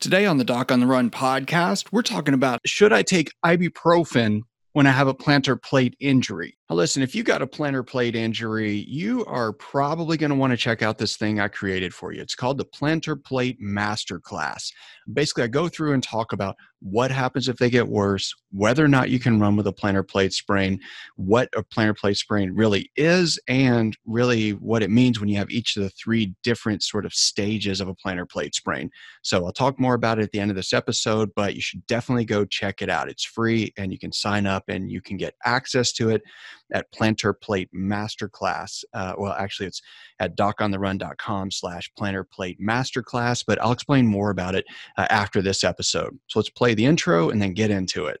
Today on the Doc on the Run podcast, we're talking about should I take ibuprofen when I have a plantar plate injury? Now, listen, if you got a plantar plate injury, you are probably going to want to check out this thing I created for you. It's called the Plantar Plate Masterclass. Basically, I go through and talk about what happens if they get worse, whether or not you can run with a plantar plate sprain, what a plantar plate sprain really is, and really what it means when you have each of the three different sort of stages of a plantar plate sprain. So I'll talk more about it at the end of this episode, but you should definitely go check it out. It's free and you can sign up and you can get access to it at Plantar Plate Masterclass. Uh, well, actually, it's at docontherun.com slash plantar plate masterclass, but I'll explain more about it uh, after this episode. So let's play the intro and then get into it.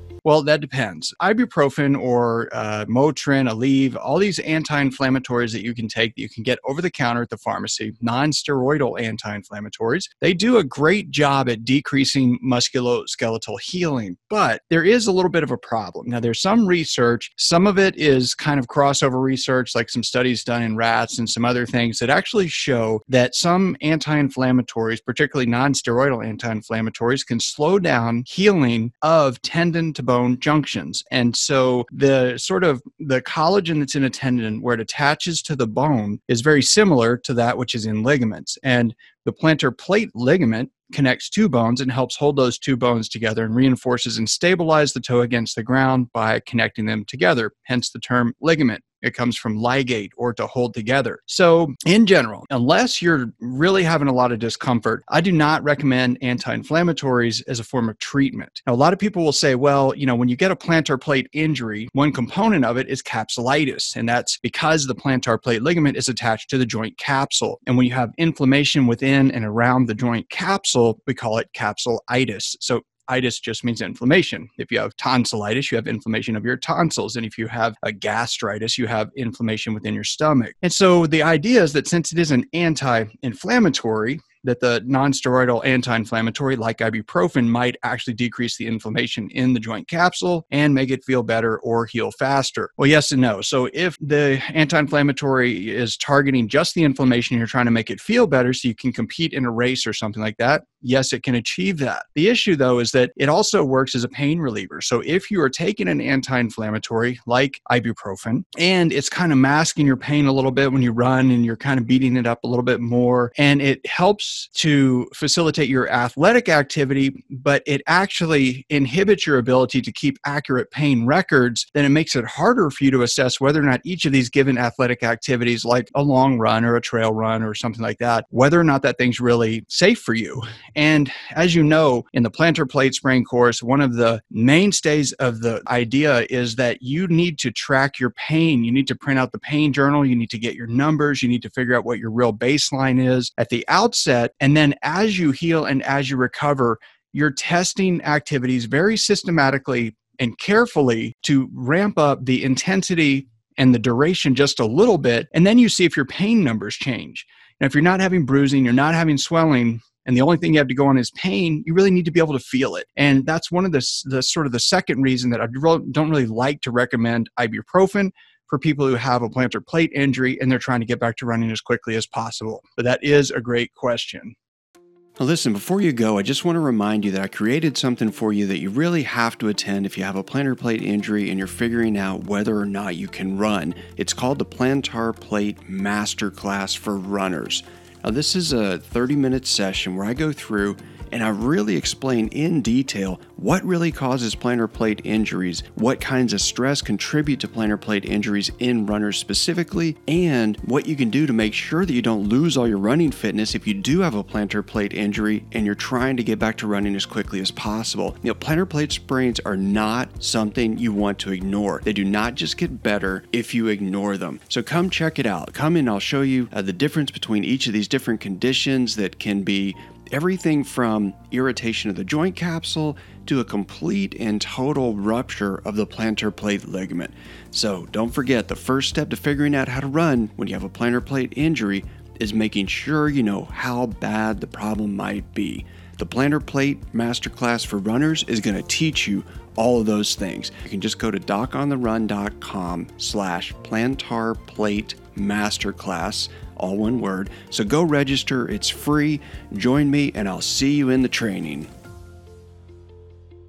Well, that depends. Ibuprofen or uh, Motrin, Aleve, all these anti-inflammatories that you can take that you can get over the counter at the pharmacy, non-steroidal anti-inflammatories, they do a great job at decreasing musculoskeletal healing. But there is a little bit of a problem. Now, there's some research. Some of it is kind of crossover research, like some studies done in rats and some other things that actually show that some anti-inflammatories, particularly non-steroidal anti-inflammatories, can slow down healing of tendon to bone junctions. And so the sort of the collagen that's in a tendon where it attaches to the bone is very similar to that which is in ligaments. And the plantar plate ligament connects two bones and helps hold those two bones together and reinforces and stabilizes the toe against the ground by connecting them together, hence the term ligament. It comes from ligate or to hold together. So, in general, unless you're really having a lot of discomfort, I do not recommend anti inflammatories as a form of treatment. Now, a lot of people will say, well, you know, when you get a plantar plate injury, one component of it is capsulitis, and that's because the plantar plate ligament is attached to the joint capsule. And when you have inflammation within and around the joint capsule, we call it capsulitis. So, itis just means inflammation. If you have tonsillitis, you have inflammation of your tonsils. And if you have a gastritis, you have inflammation within your stomach. And so the idea is that since it is an anti inflammatory, that the nonsteroidal anti-inflammatory like ibuprofen might actually decrease the inflammation in the joint capsule and make it feel better or heal faster. Well, yes and no. So if the anti-inflammatory is targeting just the inflammation, you're trying to make it feel better so you can compete in a race or something like that, yes, it can achieve that. The issue though is that it also works as a pain reliever. So if you are taking an anti-inflammatory like ibuprofen and it's kind of masking your pain a little bit when you run and you're kind of beating it up a little bit more and it helps to facilitate your athletic activity, but it actually inhibits your ability to keep accurate pain records, then it makes it harder for you to assess whether or not each of these given athletic activities, like a long run or a trail run or something like that, whether or not that thing's really safe for you. And as you know, in the plantar plate sprain course, one of the mainstays of the idea is that you need to track your pain. You need to print out the pain journal. You need to get your numbers. You need to figure out what your real baseline is at the outset and then as you heal and as you recover, you're testing activities very systematically and carefully to ramp up the intensity and the duration just a little bit. And then you see if your pain numbers change. Now, if you're not having bruising, you're not having swelling, and the only thing you have to go on is pain, you really need to be able to feel it. And that's one of the, the sort of the second reason that I don't really like to recommend ibuprofen for people who have a plantar plate injury and they're trying to get back to running as quickly as possible? But that is a great question. Now, listen, before you go, I just want to remind you that I created something for you that you really have to attend if you have a plantar plate injury and you're figuring out whether or not you can run. It's called the Plantar Plate Masterclass for Runners. Now, this is a 30 minute session where I go through and I really explain in detail what really causes plantar plate injuries, what kinds of stress contribute to plantar plate injuries in runners specifically, and what you can do to make sure that you don't lose all your running fitness if you do have a plantar plate injury and you're trying to get back to running as quickly as possible. You know, plantar plate sprains are not something you want to ignore. They do not just get better if you ignore them. So come check it out. Come in, I'll show you uh, the difference between each of these different conditions that can be everything from irritation of the joint capsule to a complete and total rupture of the plantar plate ligament. So don't forget the first step to figuring out how to run when you have a plantar plate injury is making sure you know how bad the problem might be. The plantar plate masterclass for runners is going to teach you all of those things. You can just go to docontherun.com slash plantar plate masterclass, all one word. So go register, it's free. Join me, and I'll see you in the training.